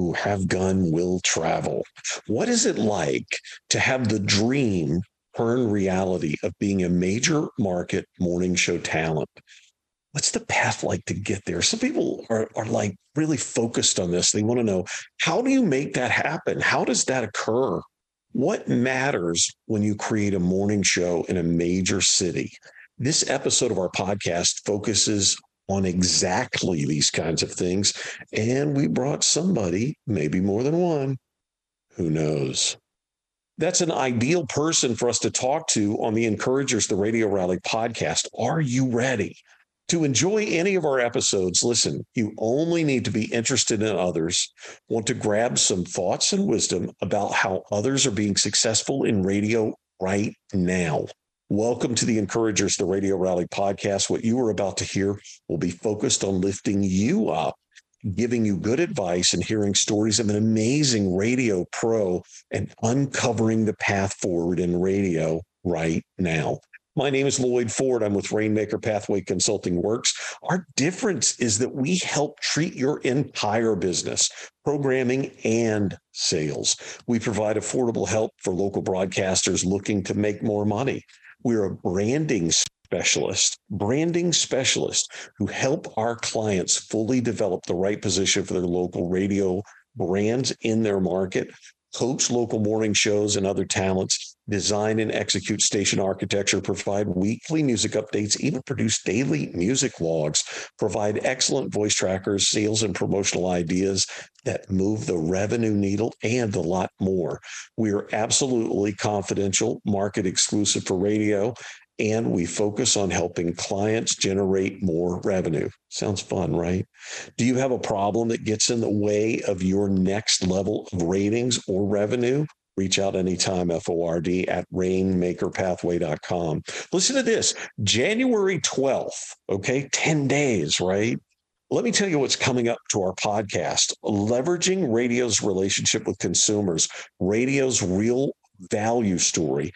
Ooh, have gun will travel. What is it like to have the dream turn reality of being a major market morning show talent? What's the path like to get there? Some people are, are like really focused on this. They want to know how do you make that happen? How does that occur? What matters when you create a morning show in a major city? This episode of our podcast focuses on exactly these kinds of things. And we brought somebody, maybe more than one, who knows. That's an ideal person for us to talk to on the Encouragers, the Radio Rally podcast. Are you ready? To enjoy any of our episodes, listen, you only need to be interested in others, want to grab some thoughts and wisdom about how others are being successful in radio right now. Welcome to the Encouragers, the Radio Rally podcast. What you are about to hear will be focused on lifting you up, giving you good advice, and hearing stories of an amazing radio pro and uncovering the path forward in radio right now. My name is Loyd Ford. I'm with Rainmaker Pathway Consulting Works. Our difference is that we help treat your entire business, programming and sales. We provide affordable help for local broadcasters looking to make more money. We're a branding specialist, branding specialist who help our clients fully develop the right position for their local radio brands in their market, coach local morning shows and other talents, design and execute station architecture, provide weekly music updates, even produce daily music logs, provide excellent voice trackers, sales and promotional ideas that move the revenue needle, and a lot more. We are absolutely confidential, market exclusive for radio, and we focus on helping clients generate more revenue. Sounds fun, right? Do you have a problem that gets in the way of your next level of ratings or revenue? Reach out anytime, FORD at rainmakerpathway.com. Listen to this January 12th, okay, 10 days, right? Let me tell you what's coming up to our podcast leveraging radio's relationship with consumers, radio's real value story,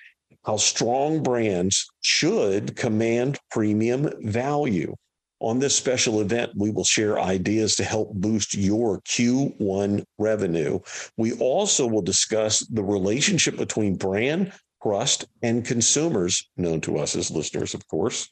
how strong brands should command premium value. On this special event, we will share ideas to help boost your Q1 revenue. We also will discuss the relationship between brand, trust, and consumers, known to us as listeners, of course.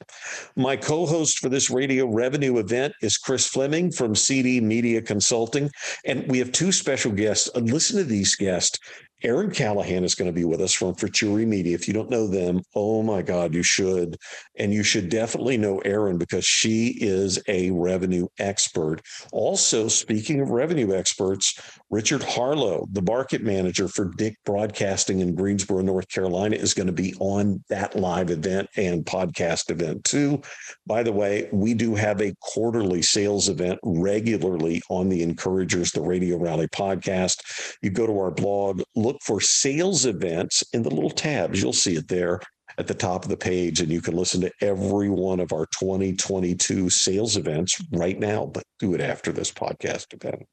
My co host for this radio revenue event is Chris Fleming from CD Media Consulting. And we have two special guests. Listen to these guests. Erin Callahan is going to be with us from Futuri Media. If you don't know them, oh my God, you should. And you should definitely know Erin because she is a revenue expert. Also, speaking of revenue experts, Richard Harlow, the market manager for Dick Broadcasting in Greensboro, North Carolina, is going to be on that live event and podcast event too. By the way, we do have a quarterly sales event regularly on the Encouragers, the Radio Rally podcast. You go to our blog, look look for sales events in the little tabs. You'll see it there at the top of the page, and you can listen to every one of our 2022 sales events right now, but do it after this podcast event.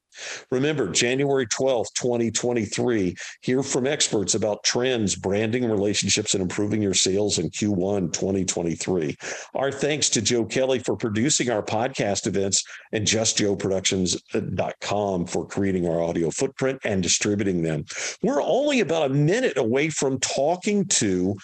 Remember, January 12th, 2023, hear from experts about trends, branding relationships, and improving your sales in Q1 2023. Our thanks to Joe Kelly for producing our podcast events and justjoeproductions.com for creating our audio footprint and distributing them. We're only about a minute away from talking to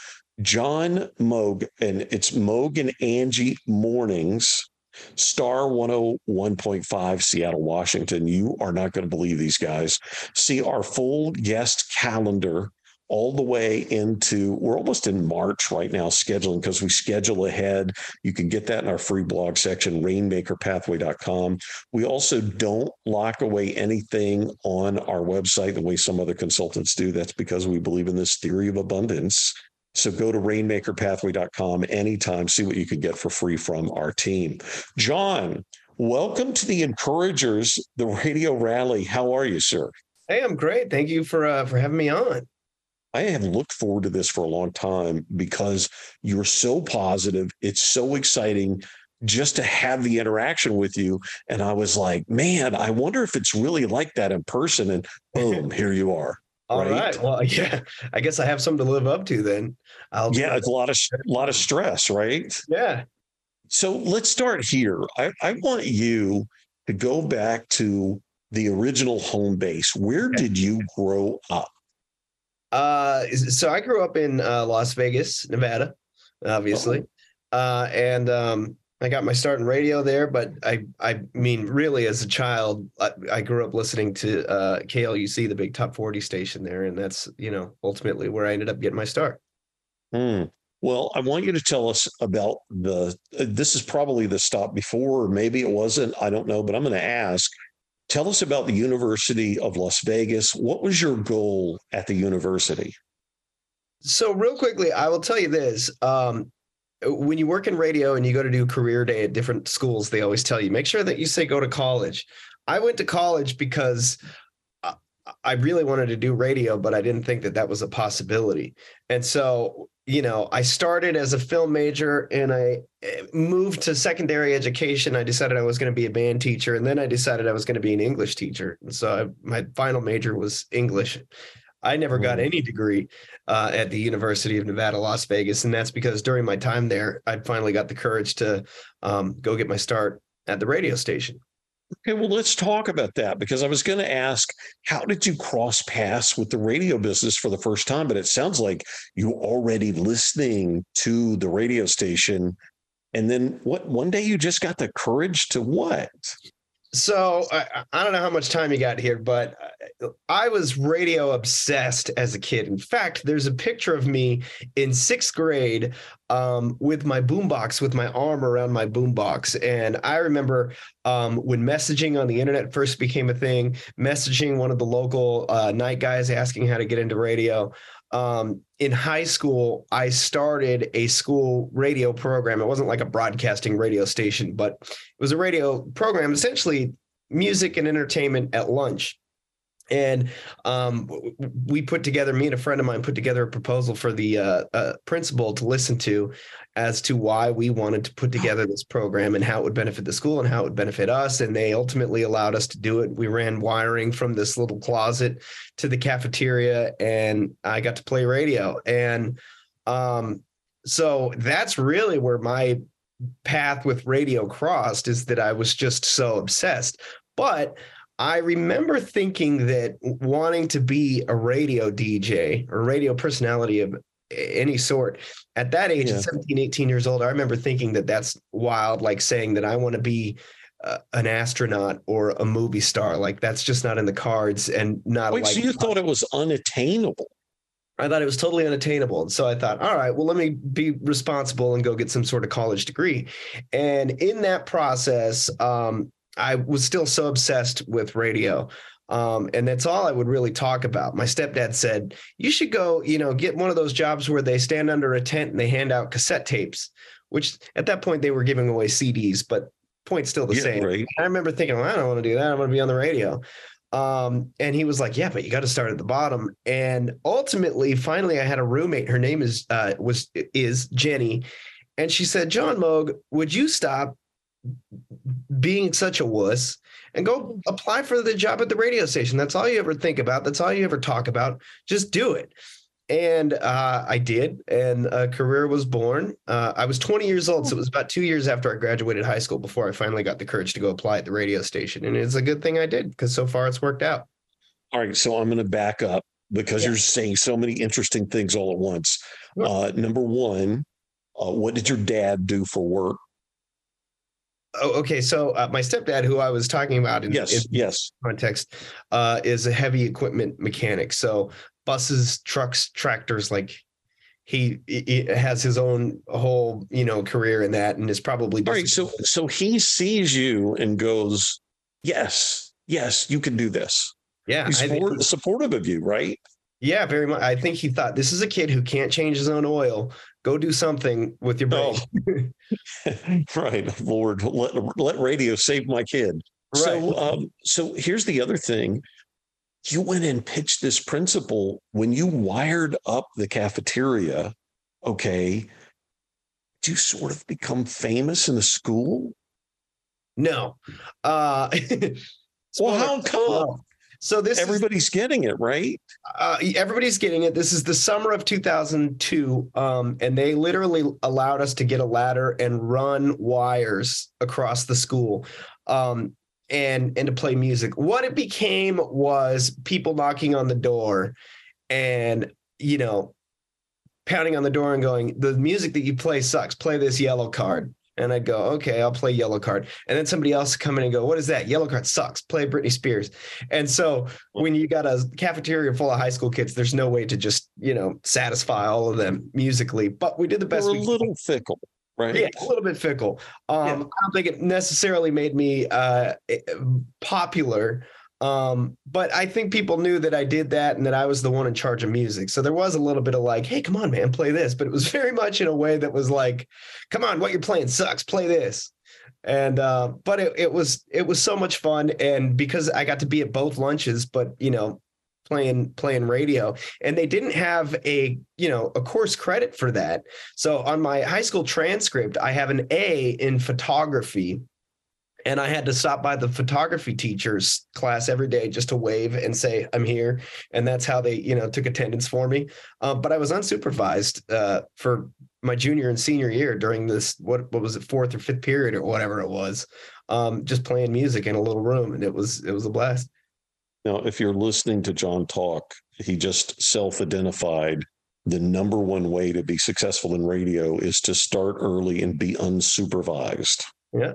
John Moug, and it's Moug and Angie Mornings, Star 101.5, Seattle, Washington. You are not going to believe these guys. See our full guest calendar all the way into we're almost in March right now scheduling because we schedule ahead. You can get that in our free blog section, rainmakerpathway.com. We also don't lock away anything on our website the way some other consultants do. That's because we believe in this theory of abundance. So go to rainmakerpathway.com anytime, see what you can get for free from our team. John, welcome to the Encouragers, the radio rally. How are you, sir? Hey, I'm great. Thank you for uh, for having me on. I have looked forward to this for a long time because you're so positive. It's so exciting just to have the interaction with you. And I was like, man, I wonder if it's really like that in person. And boom, here you are. All right? right? Well, yeah. I guess I have something to live up to then. I'll yeah, it's a lot of a lot of stress, right? Yeah. So let's start here. I, I want you to go back to the original home base. Where Okay. did you grow up? Uh, so I grew up in uh, Las Vegas, Nevada, obviously, uh, and um, I got my start in radio there. But I, I mean, really, as a child, I, I grew up listening to uh, KLUC, the big top forty station there, and that's you know ultimately where I ended up getting my start. Hmm. Well, I want you to tell us about the. uh, This is probably the stop before, or maybe it wasn't. I don't know, but I'm going to ask. Tell us about the University of Las Vegas. What was your goal at the university? So real quickly, I will tell you this. Um, when you work in radio and you go to do career day at different schools, they always tell you make sure that you say go to college. I went to college because I- really wanted to do radio, but I didn't think that that was a possibility. And so, you know, I started as a film major and I eh, moved to secondary education. I decided I was going to be a band teacher, and then I decided I was going to be an English teacher. And so I, my final major was English. I never got Mm. any degree uh, at the University of Nevada, Las Vegas, and that's because during my time there, I finally got the courage to um, go get my start at the radio station. Okay, well, let's talk about that because I was going to ask, how did you cross paths with the radio business for the first time? But it sounds like you already listening to the radio station. And then what one day you just got the courage to what? So I, I don't know how much time you got here, but uh, I was radio obsessed as a kid. In fact, there's a picture of me in sixth grade um, with my boombox, with my arm around my boombox. And I remember um, when messaging on the internet first became a thing, messaging one of the local uh, night guys asking how to get into radio. Um, in high school, I started a school radio program. It wasn't like a broadcasting radio station, but it was a radio program, essentially music and entertainment at lunch. And um, we put together, me and a friend of mine put together a proposal for the uh, uh, principal to listen to as to why we wanted to put together this program and how it would benefit the school and how it would benefit us. And they ultimately allowed us to do it. We ran wiring from this little closet to the cafeteria, and I got to play radio. And um, so that's really where my path with radio crossed is that I was just so obsessed. But I remember thinking that wanting to be a radio DJ or radio personality of any sort at that age, Yeah. at 17, 18 years old, I remember thinking that that's wild, like saying that I want to be uh, an astronaut or a movie star. Like that's just not in the cards and not Wait, so you thought it was unattainable? I thought it was totally unattainable. And so I thought, all right, well, let me be responsible and go get some sort of college degree. And in that process, um, I was still so obsessed with radio. Um, and that's all I would really talk about. My stepdad said, you should go, you know, get one of those jobs where they stand under a tent and they hand out cassette tapes, which at that point they were giving away CDs, but point still the Yeah, same. right. I remember thinking, well, I don't want to do that. I want to be on the radio. Um, and he was like, yeah, but you got to start at the bottom. And ultimately, finally, I had a roommate. Her name is uh, was is Jenny, and she said, John Moug, would you stop being such a wuss and go apply for the job at the radio station? That's all you ever think about. That's all you ever talk about. Just do it. And uh, I did, and a career was born. Uh, I was 20 years old, so it was about two years after I graduated high school before I finally got the courage to go apply at the radio station. And it's a good thing I did because so far it's worked out. All right, so I'm going to back up because Yeah. you're saying so many interesting things all at once. Uh, number one, uh, what did your dad do for work? Oh, okay. So uh, my stepdad, who I was talking about in, Yes, in yes. context, uh, is a heavy equipment mechanic. So buses, trucks, tractors, like he, he has his own whole, you know, career in that and is probably All right, so so he sees you and goes, "Yes, yes, you can do this." yeah, He's I think- support- supportive of you, right? yeah, very much. I think he thought this is a kid who can't change his own oil. Go do something with your brain. Oh. right, Lord, let let radio save my kid. Right. So, um, so here's the other thing. You went and pitched this principle when you wired up the cafeteria. Okay, did you sort of become famous in the school? no. Uh, Well, how come? So this is Everybody's getting it, right? uh, everybody's getting it. This is the summer of 2002, um, and they literally allowed us to get a ladder and run wires across the school. Um, and and to play music. What it became was people knocking on the door and you know pounding on the door and going, the music that you play sucks. Play this Yellowcard. And I'd go, okay, I'll play Yellowcard. And then somebody else come in and go, what is that? Yellowcard sucks. Play Britney Spears. And so when you got a cafeteria full of high school kids, there's no way to just, you know, satisfy all of them musically. But we did the best. We're we a little fickle, right? Yeah, a little bit fickle. Um, yeah. I don't think it necessarily made me uh, popular um, but I think people knew that I did that and that I was the one in charge of music. So there was a little bit of like, hey, come on, man, play this. But it was very much in a way that was like, come on, what you're playing sucks, play this. And uh, but it, it was it was so much fun. And because I got to be at both lunches, but you know, playing playing radio and they didn't have a you know a course credit for that so on my high school transcript i have an a in photography and I had to stop by the photography teacher's class every day just to wave and say I'm here, and that's how they you know took attendance for me. Um, but I was unsupervised uh, for my junior and senior year during this what what was it fourth or fifth period or whatever it was, um, just playing music in a little room, and it was it was a blast. Now, if you're listening to John talk, he just self-identified the number one way to be successful in radio is to start early and be unsupervised. Yeah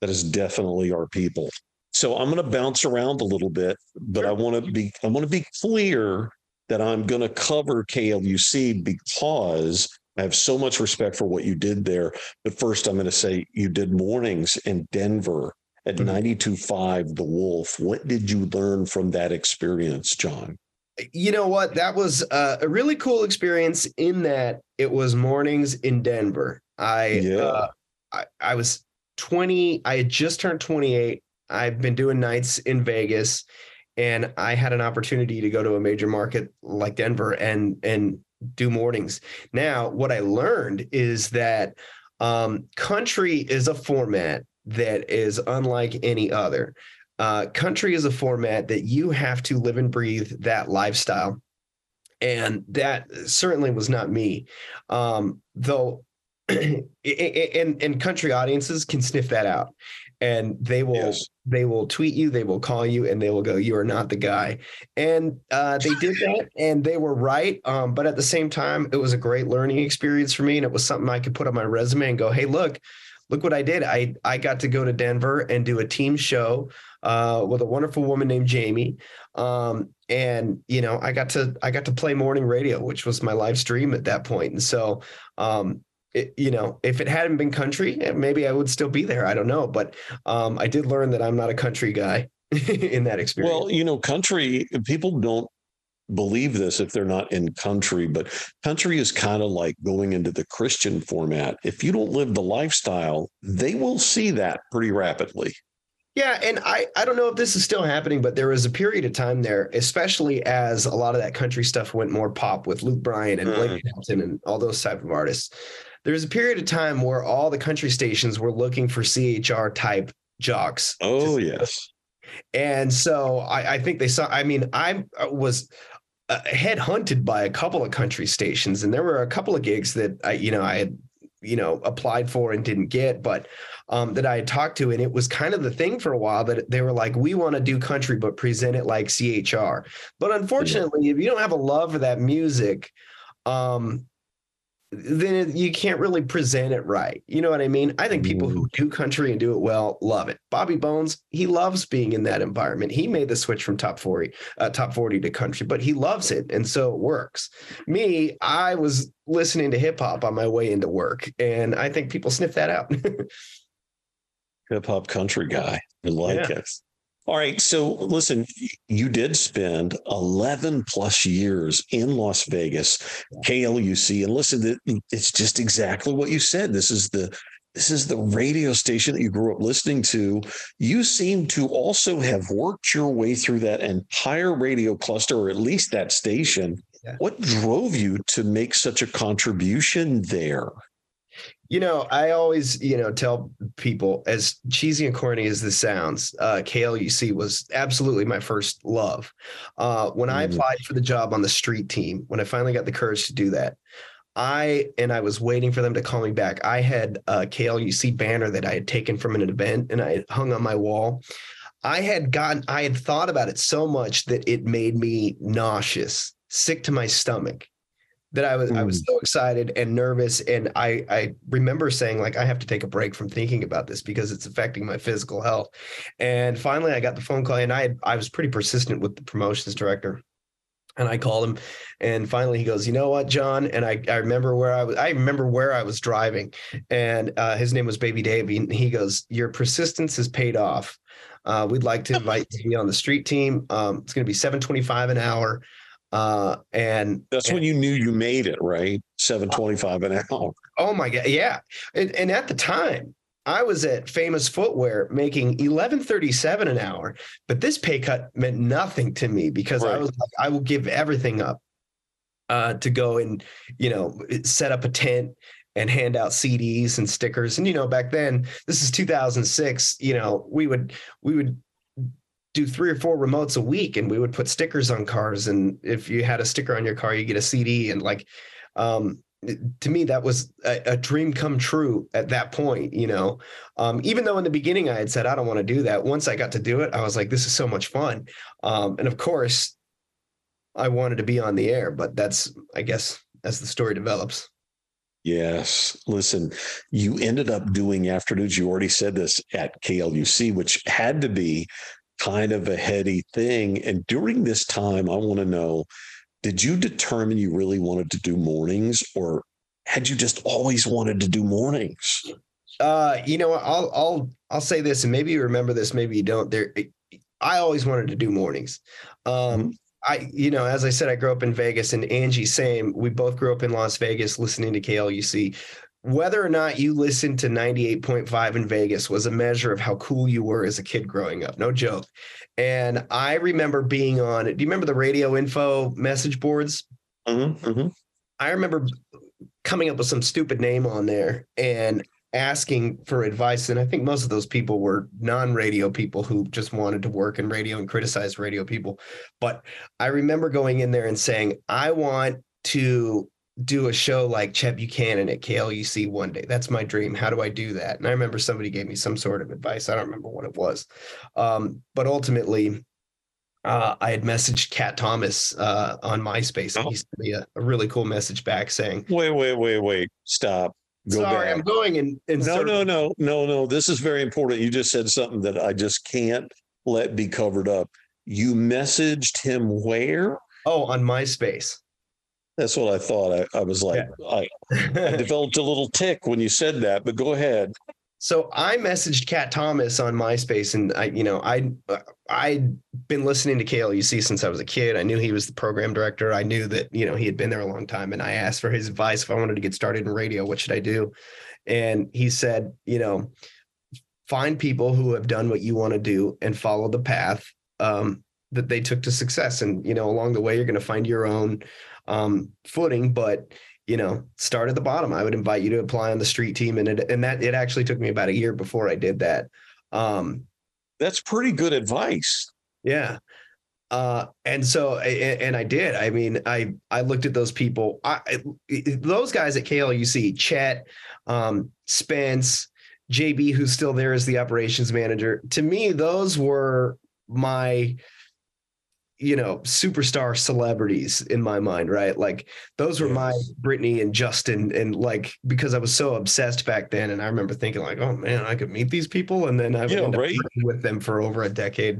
that is definitely our people. So I'm going to bounce around a little bit, but I want to be I want to be clear that I'm going to cover KLUC because I have so much respect for what you did there. But first, I'm going to say you did mornings in Denver at mm-hmm. 92.5 The Wolf. What did you learn from that experience, John? You know what? That was a really cool experience in that it was mornings in Denver. I yeah. Uh, I, I was 20, I had just turned 28. I've been doing nights in Vegas and I had an opportunity to go to a major market like Denver and and do mornings. Now, what I learned is that um, country is a format that is unlike any other. Uh, country is a format that you have to live and breathe that lifestyle. And that certainly was not me. Um, though and and country audiences can sniff that out. And they will yes. they will tweet you they will call you and they will go you are not the guy. And uh, they did that and they were right um, but at the same time it was a great learning experience for me and it was something i could put on my resume and go hey look look what i did. I i got to go to denver and do a team show uh, with a wonderful woman named jamie um, and you know i got to i got to play morning radio which was my live stream at that point. And so um, it, you know, if it hadn't been country, eh, maybe I would still be there. I don't know, but um, I did learn that I'm not a country guy in that experience. Well, you know, country people don't believe this if they're not in country, but country is kind of like going into the Christian format. If you don't live the lifestyle, they will see that pretty rapidly. Yeah, and I I don't know if this is still happening, but there was a period of time there, especially as a lot of that country stuff went more pop with Luke Bryan and Blake mm. Shelton and all those type of artists there was a period of time where all the country stations were looking for CHR type jocks. Oh yes. And so I, I, think they saw. I mean, I was uh, head by a couple of country stations, and there were a couple of gigs that I, you know, I had, you know, applied for and didn't get, but um, that I had talked to, and it was kind of the thing for a while that they were like, we want to do country, but present it like CHR. But unfortunately, yeah. if you don't have a love for that music, um, then you can't really present it right. You know what I mean? I think people who mm. do country and do it well love it. Bobby Bones, he loves being in that environment. He made the switch from top 40, uh, top 40 to country, but he loves it. And so it works. Me, I was listening to hip hop on my way into work, and I think people sniff that out. hip hop country guy. I like yeah. it. All right. So listen, you did spend 11 plus years in Las Vegas, KLUC. And listen, it's just exactly what you said. This is the this is the radio station that you grew up listening to. You seem to also have worked your way through that entire radio cluster, or at least that station. Yeah. What drove you to make such a contribution there? You know, I always, you know, tell people as cheesy and corny as this sounds, uh, KLUC was absolutely my first love. Uh, when. I applied for the job on the street team, when I finally got the courage to do that, I and I was waiting for them to call me back. I had a KLUC banner that I had taken from an event and I hung on my wall. I had gotten, I had thought about it so much that it made me nauseous, sick to my stomach. That I was, mm. I was so excited and nervous, and I, I remember saying like, I have to take a break from thinking about this because it's affecting my physical health. And finally, I got the phone call, and I, had, I was pretty persistent with the promotions director, and I called him, and finally he goes, "You know what, John?" And I, I remember where I was. I remember where I was driving, and uh, his name was Baby Davey. And he goes, "Your persistence has paid off. Uh, we'd like to invite you to be on the street team. Um, it's going to be seven twenty five an hour." Uh, and that's and, when you knew you made it, right? Seven twenty five an hour. Oh my god, yeah. And, and at the time, I was at Famous Footwear making eleven thirty seven an hour, but this pay cut meant nothing to me because right. I was like, I will give everything up uh, to go and you know set up a tent and hand out CDs and stickers. And you know, back then, this is 2006. You know, we would we would do three or four remotes a week, and we would put stickers on cars. And if you had a sticker on your car, you get a CD. And like, um, to me that was a, a, dream come true at that point you know um, even though in the beginning i had said i don't want to do that once i got to do it i was like this is so much fun um, and of course i wanted to be on the air but that's i guess as the story develops yes listen you ended up doing afternoons you already said this at kluc which had to be kind of a heady thing and during this time i want to know did you determine you really wanted to do mornings or had you just always wanted to do mornings? Uh, you know, I'll I'll I'll say this, and maybe you remember this, maybe you don't. There, I always wanted to do mornings. Um, mm-hmm. I, you know, as I said, I grew up in Vegas, and Angie, same. We both grew up in Las Vegas, listening to KLUC. Whether or not you listened to 98.5 in Vegas was a measure of how cool you were as a kid growing up. No joke. And I remember being on, do you remember the radio info message boards? Mm-hmm, mm-hmm. I remember coming up with some stupid name on there and asking for advice. And I think most of those people were non radio people who just wanted to work in radio and criticize radio people. But I remember going in there and saying, I want to do a show like Chet Buchanan at KLUC one day. That's my dream. How do I do that? And I remember somebody gave me some sort of advice. I don't remember what it was. Um, but ultimately, uh, I had messaged Cat Thomas uh, on MySpace, and oh. he sent me a, a, really cool message back saying, "Wait, wait, wait, wait, stop." Go Sorry, back. I'm going and, in no, no, no, no, no. This is very important. You just said something that I just can't let be covered up. You messaged him where? Oh, on MySpace. That's what I thought. I, I was like, yeah. I, I developed a little tick when you said that, but go ahead. So I messaged Cat Thomas on MySpace, and I, you know, I I'd been listening to KLUC since I was a kid. I knew he was the program director. I knew that you know he had been there a long time, and I asked for his advice if I wanted to get started in radio. What should I do? And he said, you know, find people who have done what you want to do and follow the path um, that they took to success. And you know, along the way, you're going to find your own um, footing, but you know, start at the bottom. I would invite you to apply on the street team, and it and that it actually took me about a year before I did that. Um, That's pretty good advice. Yeah. Uh, and so, and, and, I did. I mean, I I looked at those people. I, those guys at KLUC, Chet, um, Spence, JB, who's still there as the operations manager. To me, those were my you know, superstar celebrities in my mind, right? Like those were yes. my Britney and Justin, and like because I was so obsessed back then, and I remember thinking like, oh man, I could meet these people, and then I yeah, right. with them for over a decade,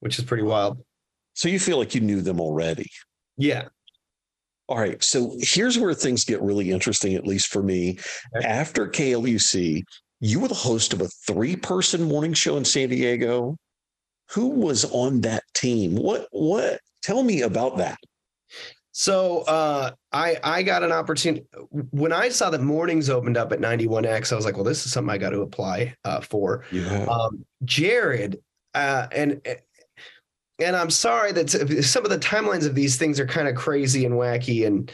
which is pretty wild. So you feel like you knew them already? Yeah. All right. So here's where things get really interesting, at least for me. Okay. After KLUC, you were the host of a three-person morning show in San Diego who was on that team? What what tell me about that? So uh, I I got an opportunity when I saw that mornings opened up at 91X. I was like, well, this is something I got to apply uh, for. Yeah. Um, Jared uh, and and I'm sorry that some of the timelines of these things are kind of crazy and wacky and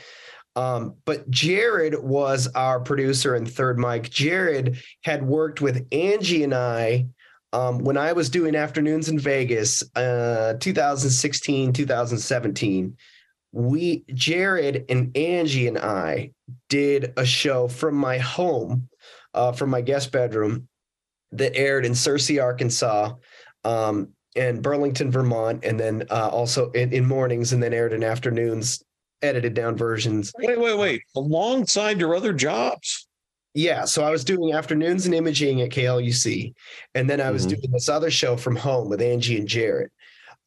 um, but Jared was our producer and third mic. Jared had worked with Angie and I um, when I was doing afternoons in Vegas, uh, 2016, 2017, we, Jared and Angie and I did a show from my home, uh, from my guest bedroom that aired in Searcy, Arkansas. Um, and Burlington, Vermont, and then uh, also in, in mornings, and then aired in afternoons, edited down versions. Wait, wait, wait. Alongside your other jobs. Yeah, so I was doing afternoons and imaging at KLUC, and then I was Mhm. doing this other show from home with Angie and Jared.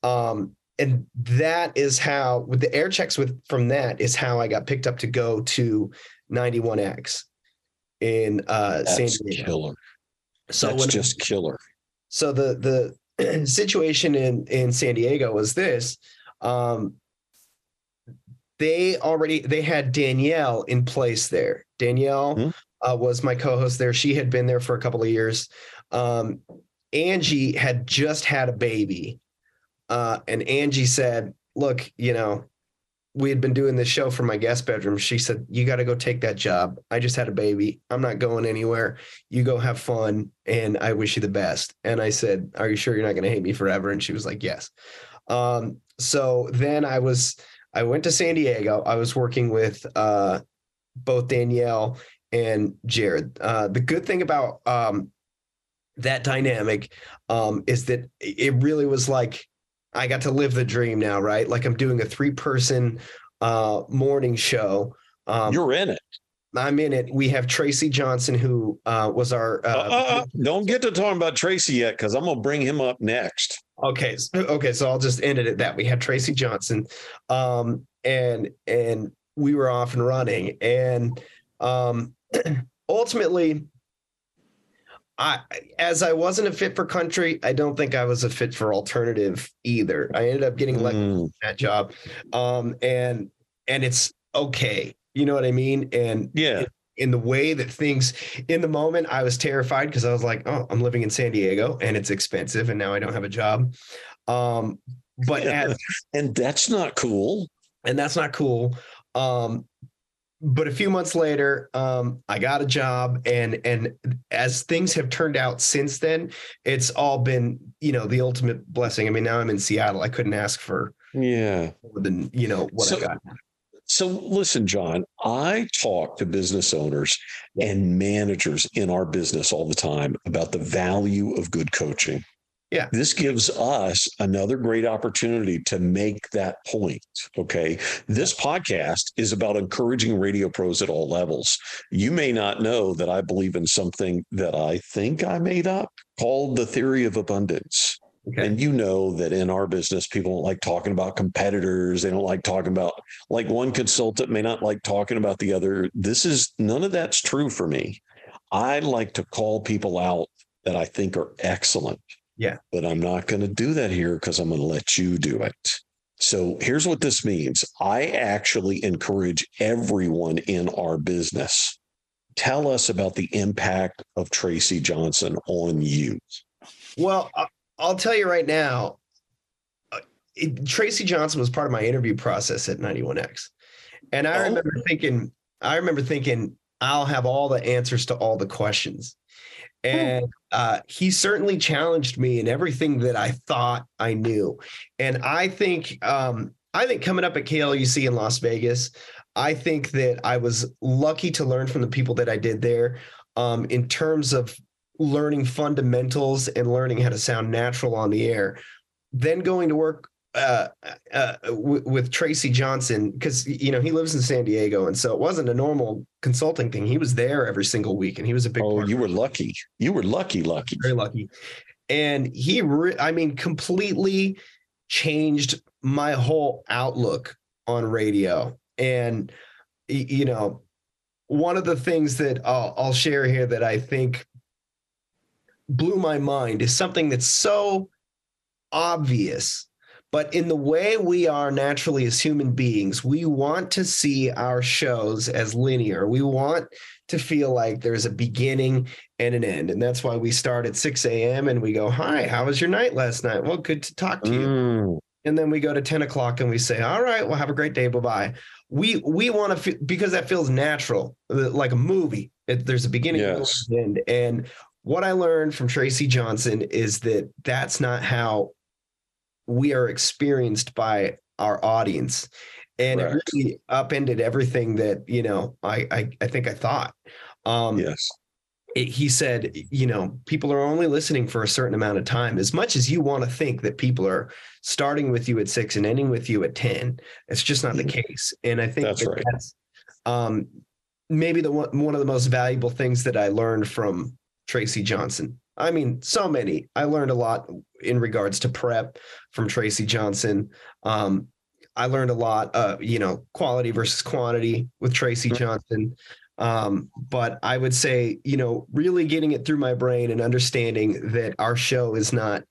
Um, and that is how, with the air checks with from that is how I got picked up to go to 91X in uh, San That's Diego. killer. So That's just killer. so the the situation in in San Diego was this um they already they had Danielle in place there Danielle Hmm. Uh, was my co-host there she had been there for a couple of years um Angie had just had a baby uh and Angie said look you know we had been doing this show from my guest bedroom she said you got to go take that job i just had a baby i'm not going anywhere you go have fun and I wish you the best. And I said, Are you sure you're not going to hate me forever? And she was like, Yes. Um, so then I was, I went to San Diego. I was working with uh, both Danielle and Jared. Uh, the good thing about um, that dynamic um, is that it really was like I got to live the dream now, right? Like I'm doing a three person uh, morning show. Um, You're in it. I'm in it. We have Tracy Johnson, who uh, was our. Uh, Uh, uh, don't get to talking about Tracy yet, because I'm gonna bring him up next. okay, okay, so I'll just end it at that. We had Tracy Johnson, um, and and we were off and running, and um, ultimately, I as I wasn't a fit for country, I don't think I was a fit for alternative either. I ended up getting Mm, that job, um, and and it's okay. You know what I mean? And yeah, in the way that things in the moment I was terrified because I was like, oh, I'm living in San Diego and it's expensive and now I don't have a job. Um, but as, and that's not cool. and that's not cool. Um, but a few months later, um, I got a job and and as things have turned out since then, it's all been, you know, the ultimate blessing. I mean, now I'm in Seattle. I couldn't ask for Yeah. more than, you know, what So- I got. So listen, John, I talk to business owners and managers in our business all the time about the value of good coaching. Yeah. This gives us another great opportunity to make that point. Okay. This podcast is about encouraging radio pros at all levels. You may not know that I believe in something that I think I made up called the theory of abundance. Okay. And you know that in our business, people don't like talking about competitors. They don't like talking about, like one consultant may not like talking about the other. This is none of that's true for me. I like to call people out that I think are excellent. Yeah. But I'm not going to do that here because I'm going to let you do it. So here's what this means I actually encourage everyone in our business. Tell us about the impact of Tracy Johnson on you. Well, I'll tell you right now, uh, it, Tracy Johnson was part of my interview process at 91X. And I Oh. remember thinking, I remember thinking, I'll have all the answers to all the questions. And uh, he certainly challenged me in everything that I thought I knew. And I think, um, I think coming up at KLUC in Las Vegas, I think that I was lucky to learn from the people that I did there um, in terms of learning fundamentals and learning how to sound natural on the air. Then going to work uh, uh, w- with Tracy Johnson because you know he lives in San Diego, and so it wasn't a normal consulting thing. He was there every single week, and he was a big. Oh, part you were lucky. You were lucky, lucky. very lucky, and he, re- I mean, completely changed my whole outlook on radio. And you know, one of the things that I'll, I'll share here that I think blew my mind is something that's so obvious but in the way we are naturally as human beings we want to see our shows as linear. We want to feel like there's a beginning and an end. And that's why we start at 6 a.m and we go hi how was your night last night? Well good to talk to you. Mm, and then we go to 10 o'clock and we say all right well have a great day. Bye-bye. We we want to feel because that feels natural uh, like a movie. It, there's a beginning Yes. and end. And what i learned from tracy johnson is that that's not how we are experienced by our audience and it really upended everything that you know I, I i think i thought um yes. it, he said, you know, people are only listening for a certain amount of time. As much as you want to think that people are starting with you at six and ending with you at 10, it's just not the case. And I think That's that right. that's um, maybe the one, one of the most valuable things that I learned from Tracy Johnson. I mean, so many. I learned a lot in regards to prep from Tracy Johnson. Um, I learned a lot, uh, you know, quality versus quantity with Tracy Mhm. Johnson. Um, but I would say, you know, really getting it through my brain and understanding that our show is not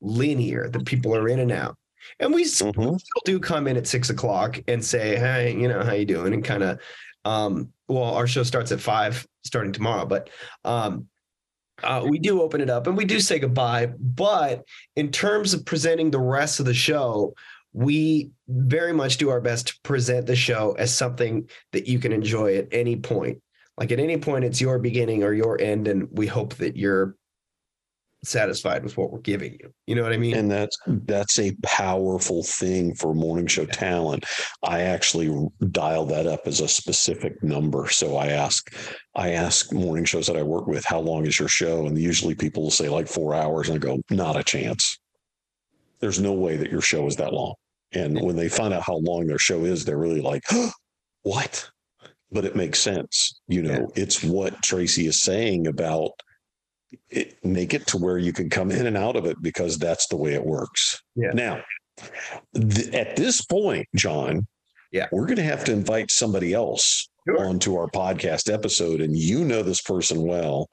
linear, that people are in and out. And we Mhm. still do come in at six o'clock and say, Hey, you know, how you doing? And kind of, um, well, our show starts at five starting tomorrow, but, um, uh, we do open it up and we do say goodbye. But in terms of presenting the rest of the show, we very much do our best to present the show as something that you can enjoy at any point. Like at any point, it's your beginning or your end, and we hope that you're satisfied with what we're giving you. You know what I mean? And that's hmm. that's a powerful thing for morning show talent. I actually dial that up as a specific number. So I ask I ask morning shows that I work with, how long is your show? And usually people will say like four hours, and I go, not a chance. There's no way that your show is that long. And when they find out how long their show is, they're really like, what? But it makes sense. You know, it's what Tracy is saying about it, make it to where you can come in and out of it because that's the way it works. Yeah. Now, th- at this point, John, Yeah. we're going to have to invite somebody else Sure. onto our podcast episode, and you know this person well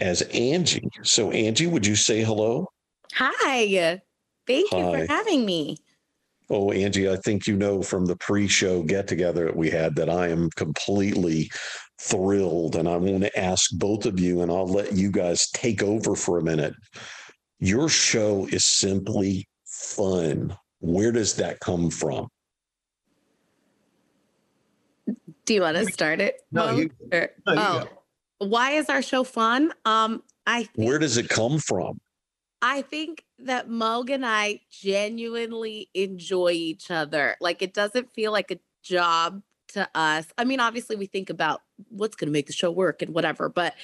as Angie. So, Angie, would you say hello? Hi. Thank you for having me. Oh, Angie, I think you know from the pre-show get together that we had that I am completely thrilled. And I want to ask both of you, and I'll let you guys take over for a minute. Your show is simply fun. Where does that come from? Do you want to start it? No, Mo? you- Or- No, you oh, why is our show fun? Um, I think, Where does it come from? I think that Moug and I genuinely enjoy each other. Like it doesn't feel like a job to us. I mean, obviously we think about what's going to make the show work and whatever, but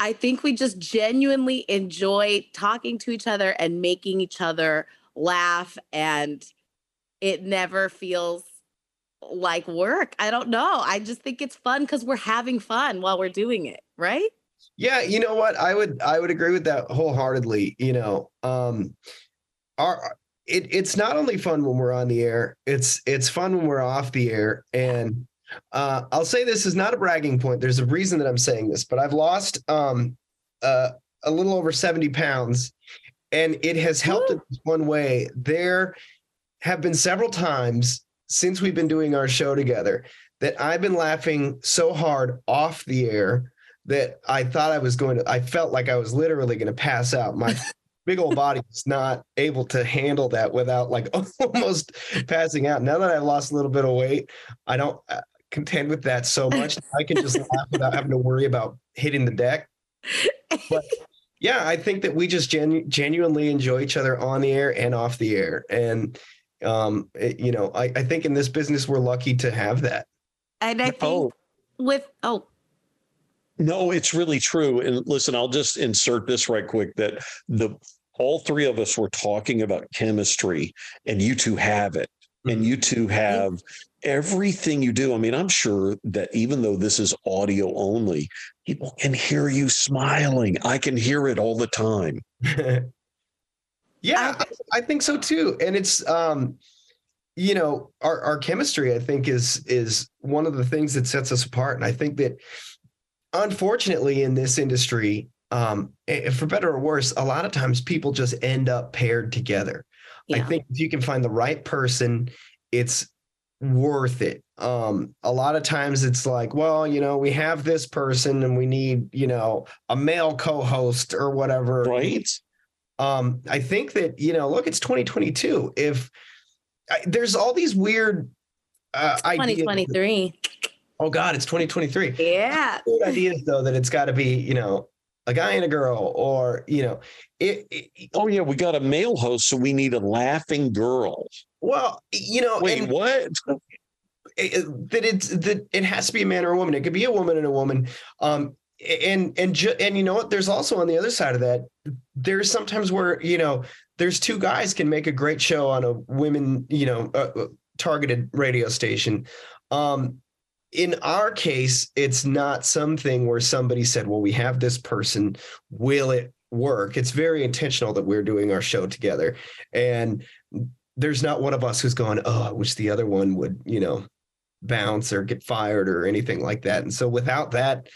I think we just genuinely enjoy talking to each other and making each other laugh and it never feels like work. I don't know. I just think it's fun cuz we're having fun while we're doing it, right? Yeah, you know what? I would I would agree with that wholeheartedly. You know, um, our it it's not only fun when we're on the air. It's it's fun when we're off the air. And uh, I'll say this is not a bragging point. There's a reason that I'm saying this, but I've lost um, uh, a little over seventy pounds, and it has helped in one way. There have been several times since we've been doing our show together that I've been laughing so hard off the air that I thought I was going to, I felt like I was literally going to pass out. My big old body was not able to handle that without like almost passing out. Now that I've lost a little bit of weight, I don't uh, contend with that so much. I can just laugh without having to worry about hitting the deck. But yeah, I think that we just genu- genuinely enjoy each other on the air and off the air. And, um, it- you know, I, I think in this business, we're lucky to have that. and I think Oh. with oh, No, it's really true. And listen, I'll just insert this right quick that the all three of us were talking about chemistry, and you two have it. And you two have everything you do. I mean, I'm sure that even though this is audio only, people can hear you smiling. I can hear it all the time. yeah, I, I think so too. And it's um, you know, our our chemistry, I think, is is one of the things that sets us apart. And I think that unfortunately in this industry, um, for better or worse, a lot of times people just end up paired together. I think if you can find the right person, it's worth it. Um, a lot of times it's like, well, you know, we have this person and we need, you know, a male co-host or whatever. Right? Um, I think that, you know, look, it's 2022. If I, there's all these weird uh, ideas. 2023. Oh God, it's 2023 Yeah. good ideas though that it's got to be you know a guy and a girl or you know it, it- Oh, yeah. We got a male host, so we need a laughing girl. well you know Wait, and what? it- it- that it's that it has to be a man or a woman it could be a woman and a woman um and and ju- and you know what? There's also on the other side of that. There's sometimes where you know there's two guys can make a great show on a women you know uh, uh, targeted radio station. Um, in our case, it's not something where somebody said, "Well, we have this person. Will it work?" It's very intentional that we're doing our show together, and there's not one of us who's going, "Oh, I wish the other one would," you know, bounce or get fired or anything like that. And so, without that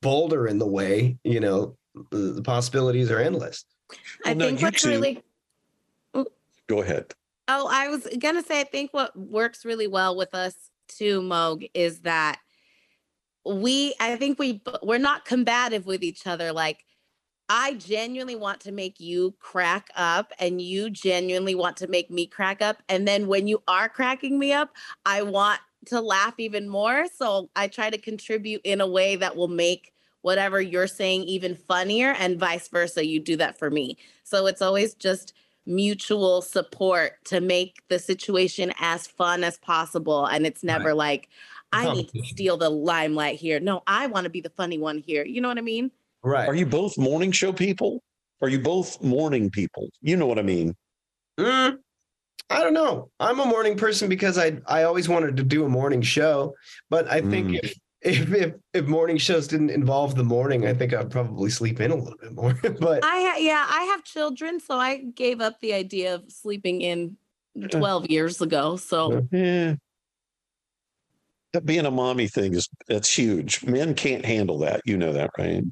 boulder in the way, you know, the, the possibilities are endless. I Well, think you what's two- really Go ahead. Oh, I was gonna say, I think what works really well with us too, Moug, is that we, I think we, we're not combative with each other. Like, I genuinely want to make you crack up, and you genuinely want to make me crack up. And then when you are cracking me up, I want to laugh even more. So I try to contribute in a way that will make whatever you're saying even funnier, and vice versa. You do that for me. So it's always just mutual support to make the situation as fun as possible. And it's never like, I need to steal the limelight here. No, I want to be the funny one here. You know what I mean? Right. Are you both morning show people? Are you both morning people? You know what I mean? Mm, I don't know. I'm a morning person because I I always wanted to do a morning show, but I think Mm. if, if if if morning shows didn't involve the morning, I think I'd probably sleep in a little bit more. but I ha- yeah, I have children, so I gave up the idea of sleeping in 12 years ago. So Yeah. That being a mommy thing is that's huge. Men can't handle that. You know that, right?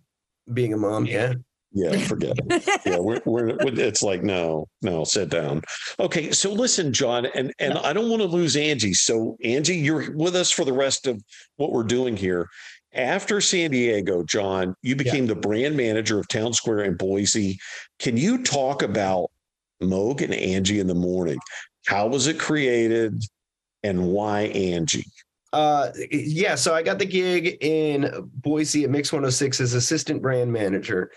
being a mom, yeah. Yeah, forget it. Yeah, we're, we're it's like no, no, sit down. Okay, so listen, John, and and I don't want to lose Angie. So Angie, you're with us for the rest of what we're doing here. After San Diego, John, you became the brand manager of Town Square in Boise. Can you talk about Moug and Angie in the morning? How was it created, and why Angie? Uh yeah, so I got the gig in Boise at Mix 106 as assistant brand manager.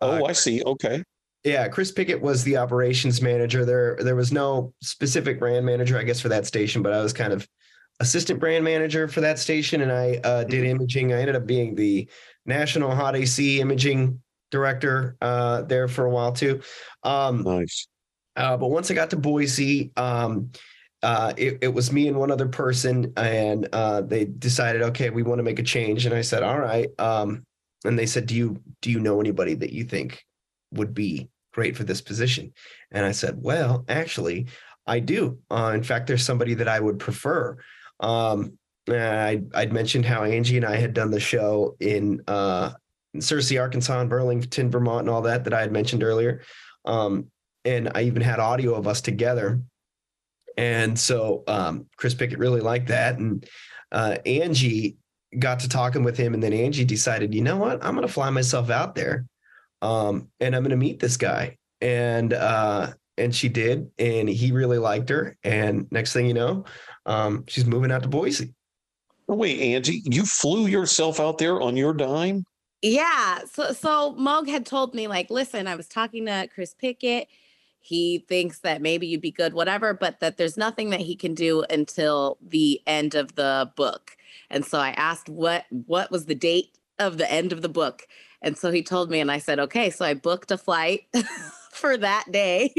Oh, Uh, I see. Okay. Yeah, Chris Pickett was the operations manager. There, there was no specific brand manager, I guess, for that station, but I was kind of assistant brand manager for that station, and I uh, did imaging. I ended up being the national hot AC imaging director uh, there for a while too. Um, Nice. uh, but once I got to Boise, um, uh, it, it was me and one other person, and uh, they decided, okay, we want to make a change. And I said, all right. Um, and they said, do you do you know anybody that you think would be great for this position? And I said, well, actually, I do. Uh, in fact, there's somebody that I would prefer. Um, I, I'd mentioned how Angie and I had done the show in uh, Searcy, Arkansas, and Burlington, Vermont, and all that that I had mentioned earlier. Um, and I even had audio of us together. And so um, Chris Pickett really liked that, and uh, Angie got to talking with him, and then Angie decided, you know what, I'm going to fly myself out there, um, and I'm going to meet this guy, and uh, and she did, and he really liked her, and next thing you know, um, she's moving out to Boise. Oh, wait, Angie, you flew yourself out there on your dime? Yeah. So so Moug had told me, like, listen, I was talking to Chris Pickett. He thinks that maybe you'd be good, whatever, but that there's nothing that he can do until the end of the book. And so I asked what what was the date of the end of the book. And so he told me, and I said, okay. So I booked a flight for that day.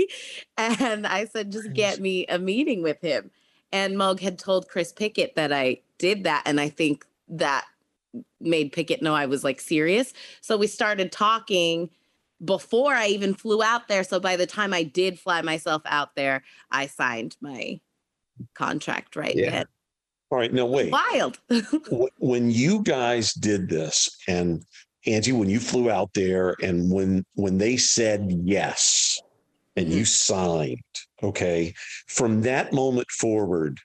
And I said, just get me a meeting with him. And Moug had told Chris Pickett that I did that. And I think that made Pickett know I was like serious. So we started talking before I even flew out there. So by the time I did fly myself out there, I signed my contract right Yeah. then. All right, no, wait. Wild. When you guys did this, and Angie, when you flew out there, and when when they said yes, and you mm-hmm. signed, okay, from that moment forward,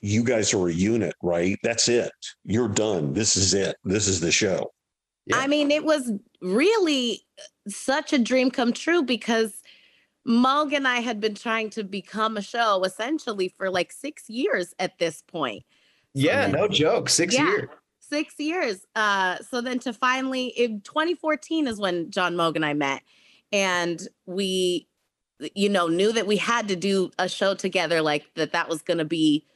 you guys are a unit, right? That's it. You're done. This is it. This is the show. Yeah. I mean, it was really such a dream come true because Moug and I had been trying to become a show essentially for like six years at this point. Yeah, then- no joke. Six Yeah. years. Six years. Uh, so then to finally, in 2014 is when John Moug and I met, and we, you know, knew that we had to do a show together, like that. That was going to be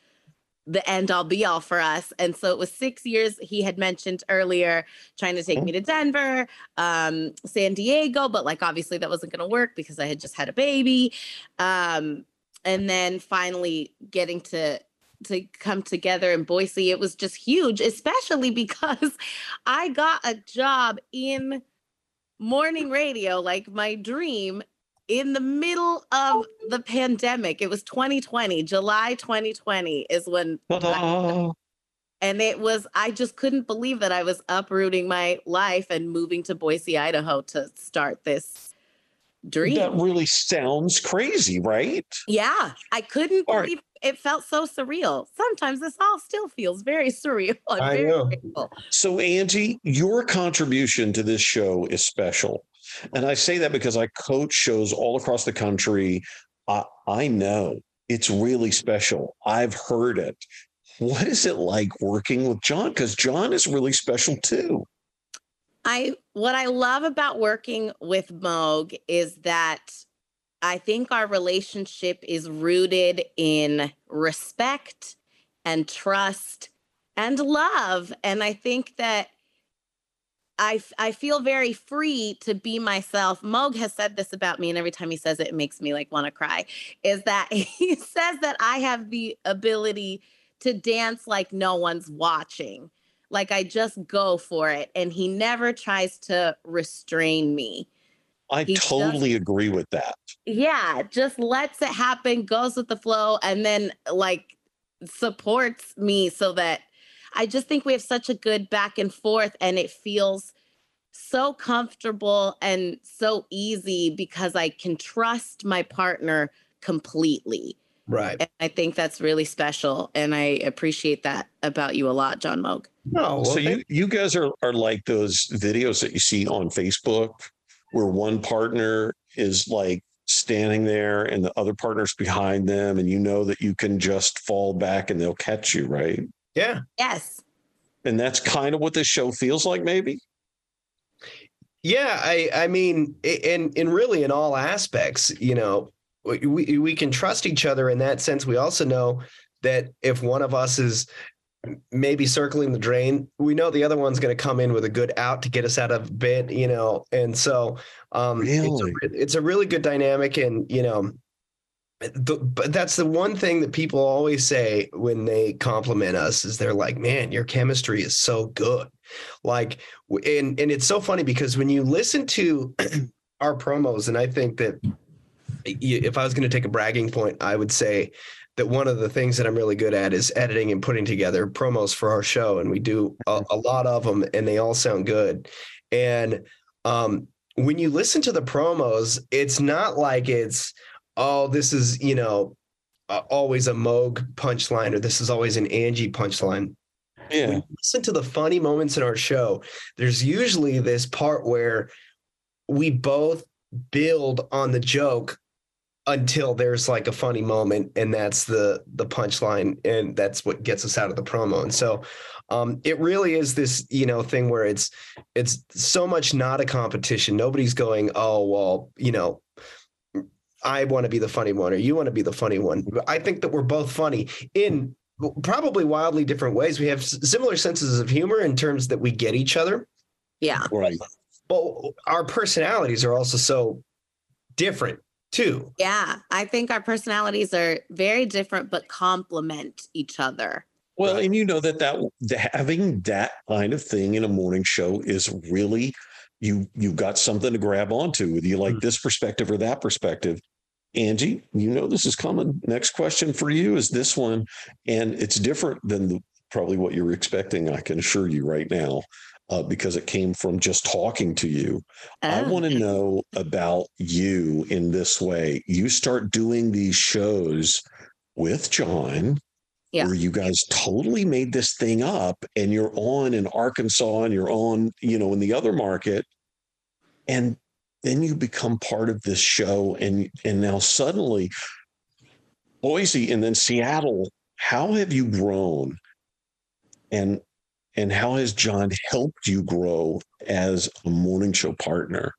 the end all be all for us. And so it was six years. He had mentioned earlier trying to take me to Denver, um, San Diego, but like obviously that wasn't going to work because I had just had a baby. Um, and then finally getting to to come together in Boise, it was just huge, especially because I got a job in morning radio, like my dream, in the middle of the pandemic. It was 2020, July 2020 is when. and it was, I just couldn't believe that I was uprooting my life and moving to Boise, Idaho to start this dream. That really sounds crazy, right? Yeah, I couldn't All right. believe it felt so surreal. Sometimes this all still feels very surreal. I'm I very know. grateful. So, Angie, your contribution to this show is special. And I say that because I coach shows all across the country. I, I know it's really special. I've heard it. What is it like working with John? Because John is really special too. I what I love about working with Moug is that I think our relationship is rooted in respect and trust and love and I think that I I feel very free to be myself. Moug has said this about me and every time he says it it makes me like want to cry is that he says that I have the ability to dance like no one's watching like I just go for it and he never tries to restrain me. I He totally agree with that. Yeah, just lets it happen, goes with the flow and then like supports me so that I just think we have such a good back and forth and it feels so comfortable and so easy because I can trust my partner completely. Right. And I think that's really special and I appreciate that about you a lot, John Moug. No, well, so you you guys are are like those videos that you see on Facebook where one partner is like standing there and the other partner's behind them and you know that you can just fall back and they'll catch you, right? Yeah. Yes. And that's kind of what this show feels like maybe. Yeah, I I mean, i- in in really in all aspects, you know, we we we can trust each other in that sense. We also know that if one of us is maybe circling the drain, we know the other one's going to come in with a good out to get us out of bit, you know. And so, um, it's, a, Really? it's a really good dynamic, and you know, the, but that's the one thing that people always say when they compliment us is they're like, "Man, your chemistry is so good." Like, and and it's so funny because when you listen to our promos, and I think that if I was going to take a bragging point, I would say that one of the things that I'm really good at is editing and putting together promos for our show, and we do a, a lot of them, and they all sound good. And um, when you listen to the promos, it's not like it's oh, this is you know uh, always a Moug punchline or this is always an Angie punchline. Yeah. when you listen to the funny moments in our show, there's usually this part where we both build on the joke until there's like a funny moment and that's the the punchline and that's what gets us out of the promo. And so um it really is this you know thing where it's it's so much not a competition. Nobody's going oh well you know i want to be the funny one or you want to be the funny one i think that we're both funny in probably wildly different ways. We have s- similar senses of humor in terms that we get each other, Yeah. Right. but our personalities are also so different too. Yeah. I think our personalities are very different, but complement each other. Well, Right. and you know that that the, having that kind of thing in a morning show is really you you've got something to grab onto. Whether you like Mm. this perspective or that perspective. Angie, you know this is coming. Next question for you is this one, and it's different than the, probably what you're expecting. I can assure you right now, uh, because it came from just talking to you. I Oh, want to know about you in this way. You start doing these shows with John, Yeah. where you guys totally made this thing up, and you're on in Arkansas and you're on, you know, in the other market, and then you become part of this show, and and now suddenly Boise and then Seattle. How have you grown? And and how has John helped you grow as a morning show partner?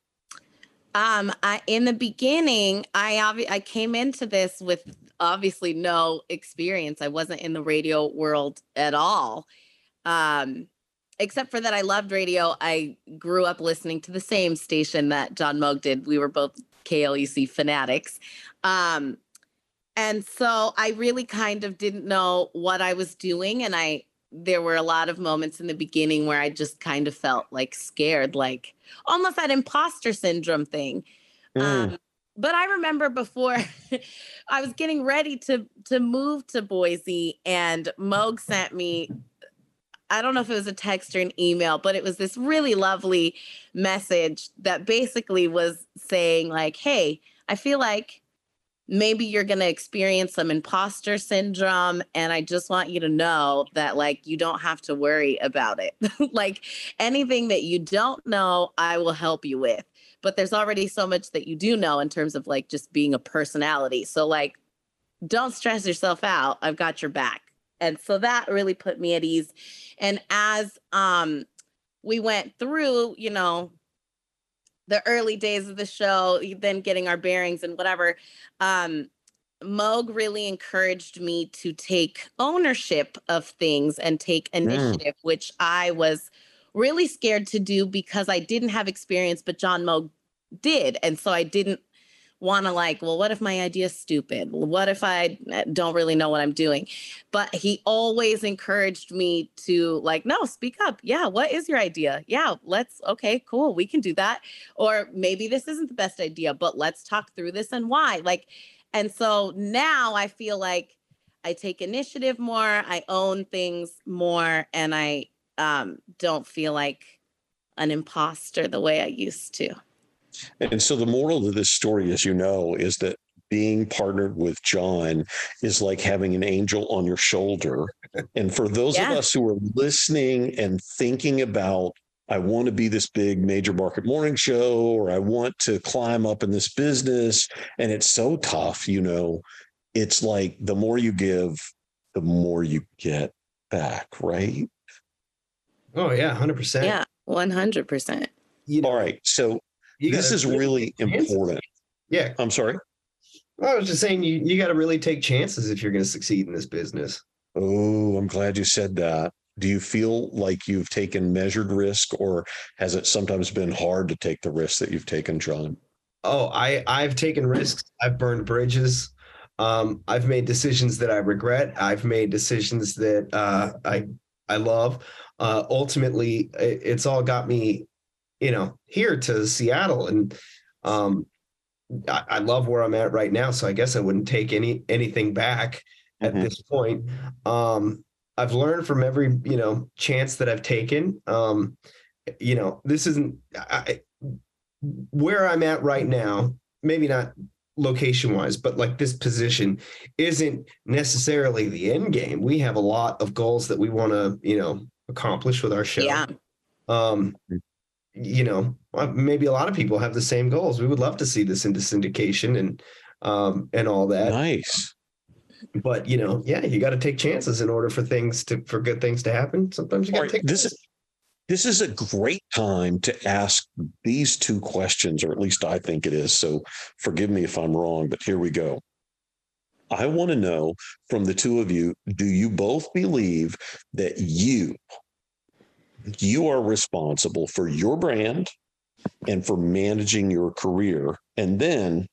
Um, I in the beginning, I obvi- I came into this with obviously no experience. I wasn't in the radio world at all. Um, except for that I loved radio. I grew up listening to the same station that John Moug did. We were both KLEC fanatics. Um, and so I really kind of didn't know what I was doing. And I, there were a lot of moments in the beginning where I just kind of felt like scared, like almost that imposter syndrome thing. Mm. Um, but I remember before I was getting ready to to move to Boise, and Moug sent me. I don't know if it was a text or an email, but it was this really lovely message that basically was saying like, "Hey, I feel like maybe you're going to experience some imposter syndrome and i just want you to know that like you don't have to worry about it. Like anything that you don't know i will help you with. But there's already so much that you do know in terms of like just being a personality. So like don't stress yourself out. I've got your back and so that really put me at ease and as um we went through you know the early days of the show, then getting our bearings and whatever, um, Moug really encouraged me to take ownership of things and take initiative, mm. which I was really scared to do because I didn't have experience, but John Moug did. And so I didn't want to like, well, what if my idea is stupid? What if I eh, don't really know what I'm doing? But he always encouraged me to like, no, speak up. Yeah, what is your idea? Yeah, let's okay, cool. We can do that. Or maybe this isn't the best idea, but let's talk through this and why. Like, and so now I feel like I take initiative more, I own things more, and I um, don't feel like an imposter the way I used to. And so the moral of this story, as you know, is that being partnered with John is like having an angel on your shoulder. And for those yeah. of us who are listening and thinking about, I want to be this big major market morning show, or I want to climb up in this business, and it's so tough, you know, it's like the more you give, the more you get back, right? Oh, yeah, 100%. Yeah, 100%. You know, All right. So this is really important. Yeah. I'm sorry. I was just saying you, you got to really take chances if you're going to succeed in this business. Oh, I'm glad you said that. Do you feel like you've taken measured risk or has it sometimes been hard to take the risks that you've taken, John? Oh, I, I've taken risks. I've burned bridges. Um, I've made decisions that I regret. I've made decisions that uh, I I love. Uh, ultimately, it, it's all got me you know, here to Seattle. And um, I, I, love where I'm at right now. So I guess I wouldn't take any anything back at mm-hmm. this point. Um, I've learned from every, you know, chance that I've taken. Um, you know, this isn't I, where I'm at right now, maybe not location wise, but like this position isn't necessarily the end game. We have a lot of goals that we want to, you know, accomplish with our show. Yeah. Um, mm you know, maybe a lot of people have the same goals. We would love to see this into syndication and um, and all that. Nice. But you know, yeah, you got to take chances in order for things to for good things to happen. Sometimes you got to right, take this. Is, this is a great time to ask these two questions, or at least I think it is. So forgive me if I'm wrong, but here we go. I want to know from the two of you do you both believe that you you are responsible for your brand and for managing your career. And then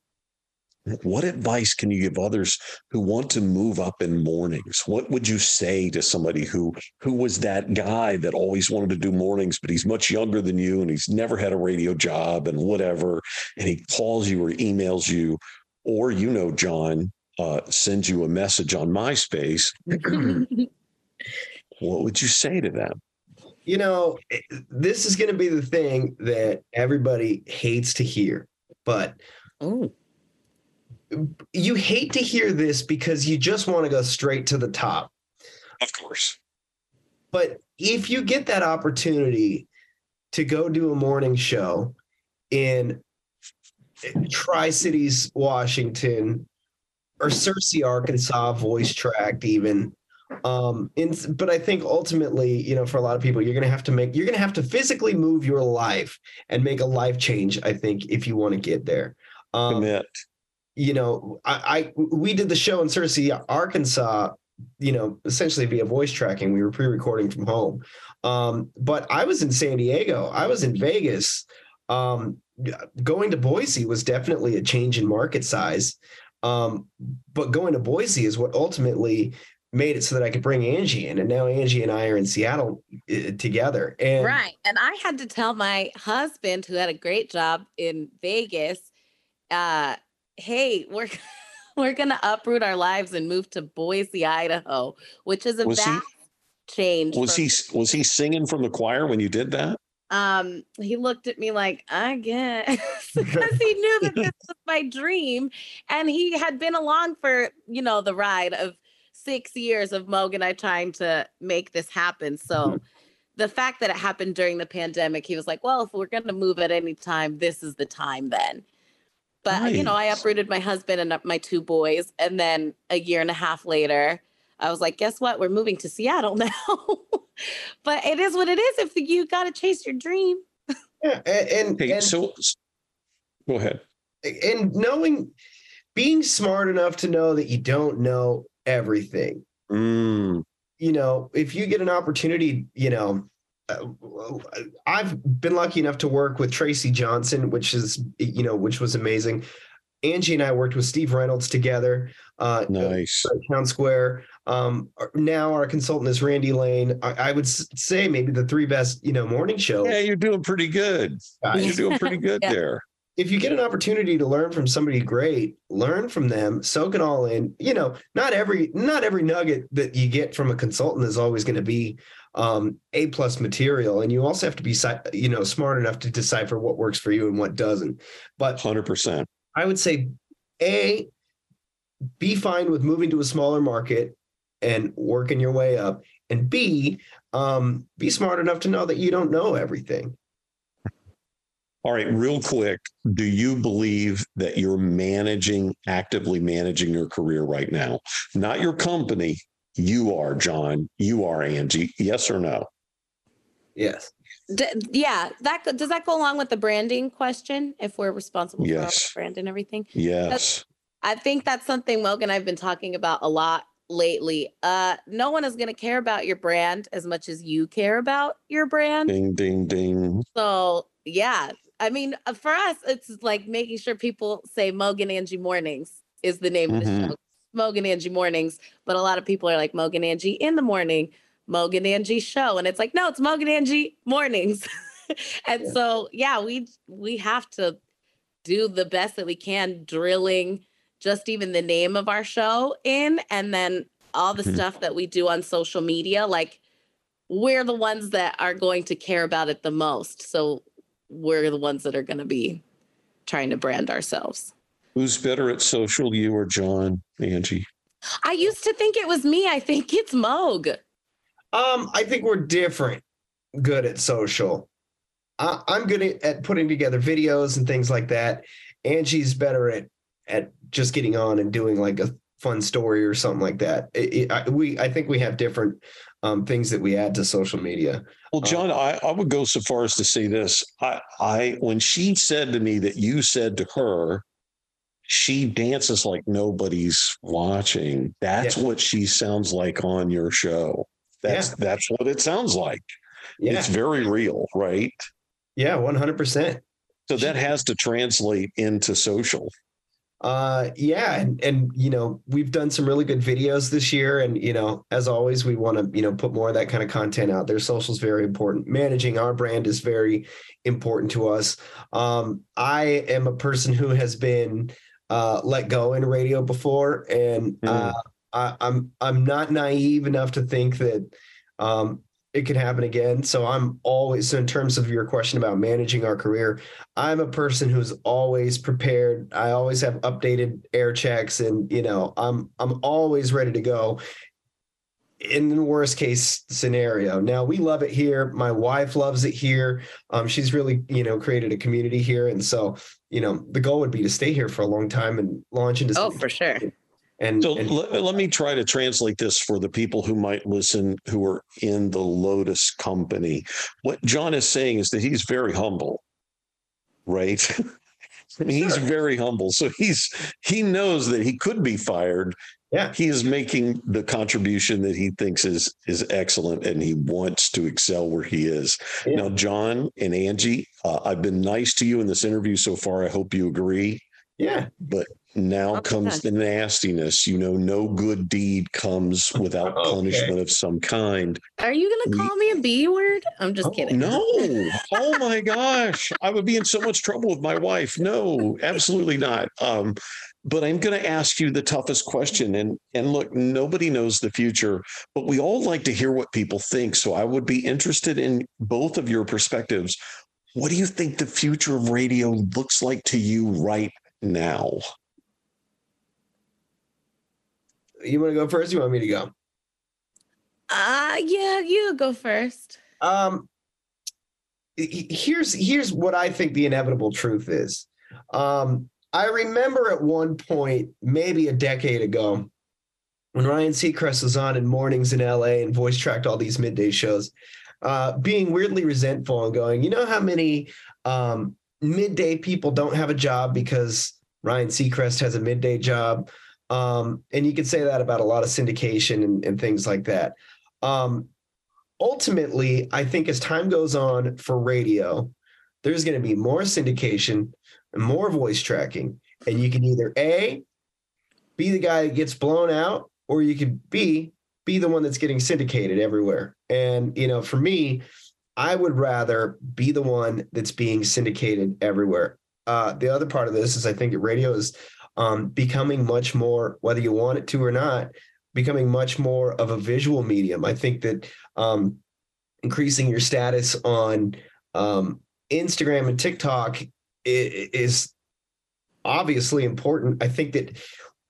what advice can you give others who want to move up in mornings? What would you say to somebody who who was that guy that always wanted to do mornings but he's much younger than you and he's never had a radio job and whatever and he calls you or emails you or you know john uh, sends you a message on myspace? What would you say to them you know, eh, this is going to be the thing that everybody hates to hear, but Ooh. you hate to hear this because you just want to go straight to the top. Of course. But if you get that opportunity to go do a morning show in Tri Cities, Washington, or Searcy, Arkansas, voice tracked, even, Um, in, but I think ultimately, you know, for a lot of people, you're going to have to make, you're going to have to physically move your life and make a life change. I think if you want to get there. Um, Commit. you know, I, I we did the show in Searcy, Arkansas, you know, essentially via voice tracking. We were pre-recording from home. Um, but I was in San Diego, I was in Vegas. Um, going to Boise was definitely a change in market size. Um, but going to Boise is what ultimately made it so that I could bring Angie in. And now Angie and I are in Seattle uh, together. And Right. And I had to tell my husband, who had a great job in Vegas, uh, hey, we're we're gonna uproot our lives and move to Boise, Idaho, which is a Was he- change. Was from- he was he singing from the choir when you did that? um he looked at me like i guess because he knew that this was my dream and he had been along for you know the ride of six years of Moug and I trying to make this happen. So mm-hmm. the fact that it happened during the pandemic, he was like, well, if we're going to move at any time, this is the time then. But, you know, I uprooted my husband and my two boys. And then a year and a half later, I was like, guess what? We're moving to Seattle now. but it is what it is. If you got to chase your dream. Yeah, and and, Hey, and, so go ahead. and knowing, being smart enough to know that you don't know everything. Mm, you know, if you get an opportunity, you know, uh, I've been lucky enough to work with Tracy Johnson, which is, you know, which was amazing. Angie and I worked with Steve Reynolds together. Uh, nice. Town Square. Um, now our consultant is Randy Lane. I, I would say maybe the three best, you know, morning shows. Yeah, you're doing pretty good. guys. You're doing pretty good Yeah. there. If you get an opportunity to learn from somebody great, learn from them, soak it all in. You know, not every not every nugget that you get from a consultant is always going to be um, a plus material, and you also have to be you know smart enough to decipher what works for you and what doesn't. But Hundred percent. I would say, a be fine with moving to a smaller market and working your way up, and b um, be smart enough to know that you don't know everything. All right, real quick. Do you believe that you're managing, actively managing your career right now? Not your company. You are, John. You are, Angie. Yes or no? Yes. D- yeah, that does that go along with the branding question? If we're responsible for all Yes. the brand and everything, Yes. I think that's something Moug and I've been talking about a lot lately. Uh, no one is going to care about your brand as much as you care about your brand. Ding, ding, ding. So yeah, I mean, uh, for us, it's like making sure people say Moug and Angie Mornings is the name of Mhm. the show. Moug and Angie Mornings, but a lot of people are like Moug and Angie in the morning, Moug and Angie show, and it's like no, it's Moug and Angie Mornings. and Yeah. so yeah, we we have to do the best that we can, drilling just even the name of our show in, and then all the Mhm. stuff that we do on social media, like we're the ones that are going to care about it the most. So we're the ones that are going to be trying to brand ourselves. Who's better at social, you or John, Angie? I used to think it was me. I think it's Moug. Um, I think we're different. Good at social. I, I'm good at, at putting together videos and things like that. Angie's better at at just getting on and doing like a fun story or something like that. It- it- I, we I think we have different um, things that we add to social media. Well, Uh, John, I, I would go so far as to say this. I, I, when she said to me that you said to her, she dances like nobody's watching. That's what she sounds like on your show. That's that's what it sounds like. Yeah, It's very real, right? yeah, one hundred percent. So that has to translate into social. Uh, yeah, and and you know we've done some really good videos this year, and you know as always we want to you know put more of that kind of content out there. Social is very important. Managing our brand is very important to us. Um, I am a person who has been uh, let go in radio before, and uh, I, I'm I'm not naive enough to think that um, it could happen again. So I'm always so in terms of your question about managing our career, I'm a person who's always prepared. I always have updated air checks and you know, I'm I'm always ready to go in the worst case scenario. Now we love it here. My wife loves it here. Um, she's really, you know, created a community here. And so, you know, the goal would be to stay here for a long time and launch into Oh, for sure. And, So and let, let me try to translate this for the people who might listen who are in the Lotus company. What John is saying is that he's very humble, right? he's Sure. very humble. So he's he knows that he could be fired. Yeah. He is making the contribution that he thinks is is excellent and he wants to excel where he is. Yeah. Now, John and Angie, uh, I've been nice to you in this interview so far. I hope you agree. yeah, But now Okay. comes the nastiness. You know, no good deed comes without Okay. punishment of some kind. Are you gonna call me a B word? I'm just Oh, kidding. No. Oh my gosh. I would be in so much trouble with my wife. No, absolutely not. Um, but I'm going to ask you the toughest question. And and look, nobody knows the future, but we all like to hear what people think. So I would be interested in both of your perspectives. What do you think the future of radio looks like to you right now? You want to go first? You want me to go? Uh yeah, you go first. Um, he- he- here's here's what I think the inevitable truth is. Um, I remember at one point, maybe a decade ago, when Ryan Seacrest was on in mornings in LA and voice tracked all these midday shows, uh, being weirdly resentful and going, you know how many um, midday people don't have a job because Ryan Seacrest has a midday job. Um, and you could say that about a lot of syndication and, and things like that. Um, ultimately, I think as time goes on for radio, there's going to be more syndication and more voice tracking. And you can either A, be the guy that gets blown out, or you could B, be the one that's getting syndicated everywhere. And, you know, for me, I would rather be the one that's being syndicated everywhere. Uh, the other part of this is I think radio is um, becoming much more, whether you want it to or not, becoming much more of a visual medium. I think that um, increasing your status on um, Instagram and TikTok is obviously important. I think that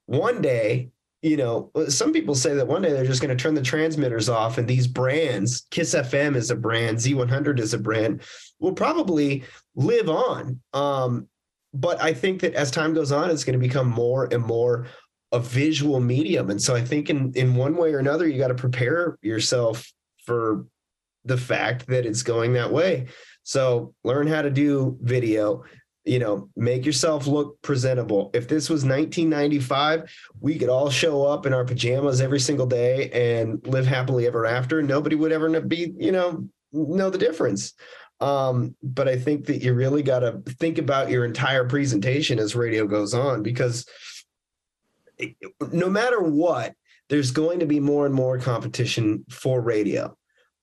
one day, you know, some people say that one day they're just going to turn the transmitters off and these brands, Kiss FM is a brand, Z100 is a brand, will probably live on. Um, but I think that as time goes on, it's going to become more and more a visual medium. And so I think in in one way or another, you got to prepare yourself for the fact that it's going that way. So learn how to do video, you know, make yourself look presentable. If this was 1995, we could all show up in our pajamas every single day and live happily ever after. Nobody would ever be, you know, know the difference. Um, but I think that you really got to think about your entire presentation as radio goes on because no matter what, there's going to be more and more competition for radio.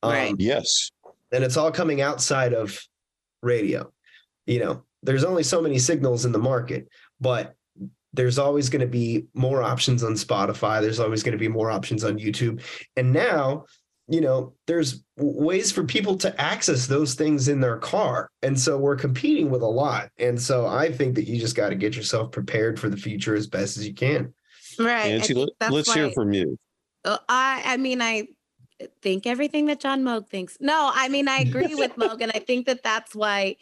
Um, Right. Yes. and it's all coming outside of radio. You know, there's only so many signals in the market, but there's always going to be more options on Spotify. There's always going to be more options on YouTube. And now, you know, there's ways for people to access those things in their car. And so we're competing with a lot. And so I think that you just got to get yourself prepared for the future as best as you can. Right. I Angie, let, let's hear from you. I I mean I think everything that John Moug thinks. No, I mean I agree with Moug, and I think that that's why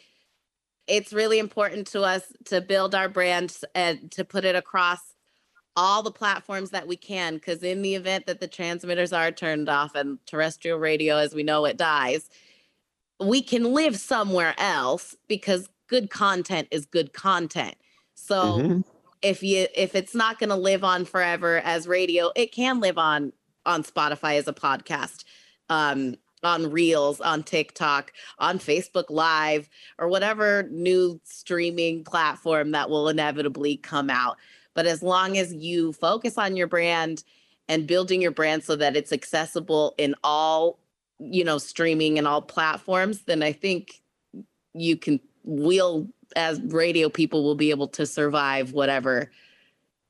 it's really important to us to build our brand and to put it across all the platforms that we can. Because in the event that the transmitters are turned off and terrestrial radio, as we know it, dies, we can live somewhere else because good content is good content. So Mhm. if you if it's not going to live on forever as radio it can live on on spotify as a podcast um on reels on tiktok on facebook live or whatever new streaming platform that will inevitably come out but as long as you focus on your brand and building your brand so that it's accessible in all you know streaming and all platforms then i think you can we'll as radio people will be able to survive whatever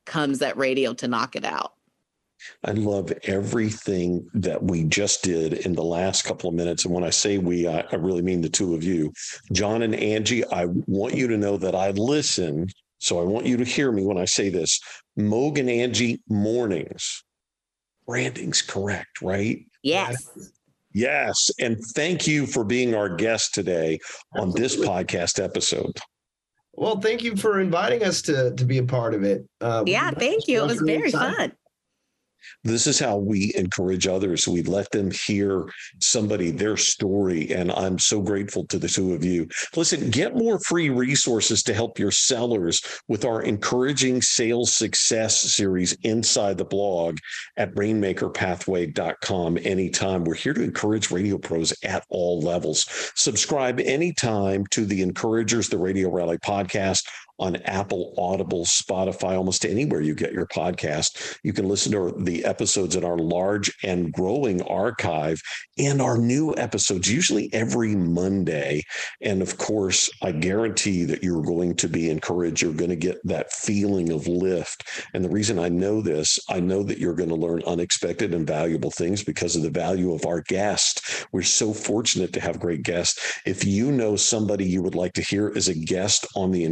comes at radio to knock it out. I love everything that we just did in the last couple of minutes. And when I say we, I, I really mean the two of you, John and Angie. I want you to know that I listen. So I want you to hear me when I say this. Moug and Angie mornings. Branding's correct, right? Yes. Yes. And thank you for being our guest today on this podcast episode. Well, thank you for inviting us to to be a part of it. Uh, yeah, thank you. It was very fun. This is how we encourage others. We let them hear somebody, their story. And I'm so grateful to the two of you. Listen, get more free resources to help your sellers with our encouraging sales success series inside the blog at rainmakerpathway.com anytime. We're here to encourage radio pros at all levels. Subscribe anytime to the Encouragers, the Radio Rally podcast on Apple, Audible, Spotify, almost anywhere you get your podcast. You can listen to the episodes in our large and growing archive and our new episodes, usually every Monday. And of course, I guarantee that you're going to be encouraged. You're going to get that feeling of lift. And the reason I know this, I know that you're going to learn unexpected and valuable things because of the value of our guest. We're so fortunate to have great guests. If you know somebody you would like to hear as a guest on the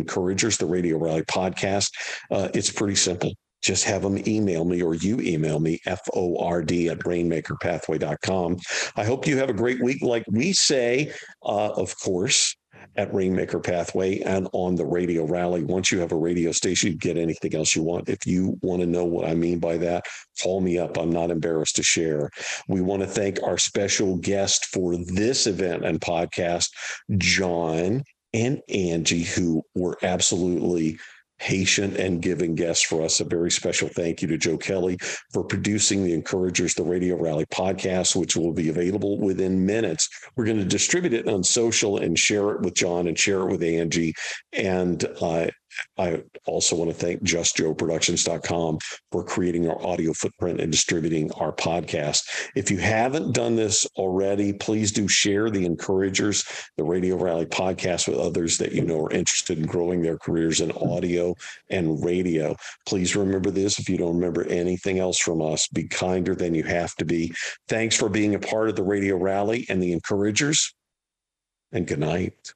The Radio Rally podcast. Uh, it's pretty simple. Just have them email me or you email me, FORD at rainmakerpathway.com. I hope you have a great week. Like we say, uh, of course, at Rainmaker Pathway and on the Radio Rally. Once you have a radio station, you get anything else you want. If you want to know what I mean by that, call me up. I'm not embarrassed to share. We want to thank our special guest for this event and podcast, John and Angie, who were absolutely patient and giving guests for us. A very special thank you to Joe Kelly for producing the Encouragers, the Radio Rally podcast, which will be available within minutes. We're going to distribute it on social and share it with John and share it with Angie. And uh, I also want to thank justjoeproductions.com for creating our audio footprint and distributing our podcast. If you haven't done this already, please do share the Encouragers, the Radio Rally podcast with others that you know are interested in growing their careers in audio and radio. Please remember this if you don't remember anything else from us, be kinder than you have to be. Thanks for being a part of the Radio Rally and the Encouragers, and good night.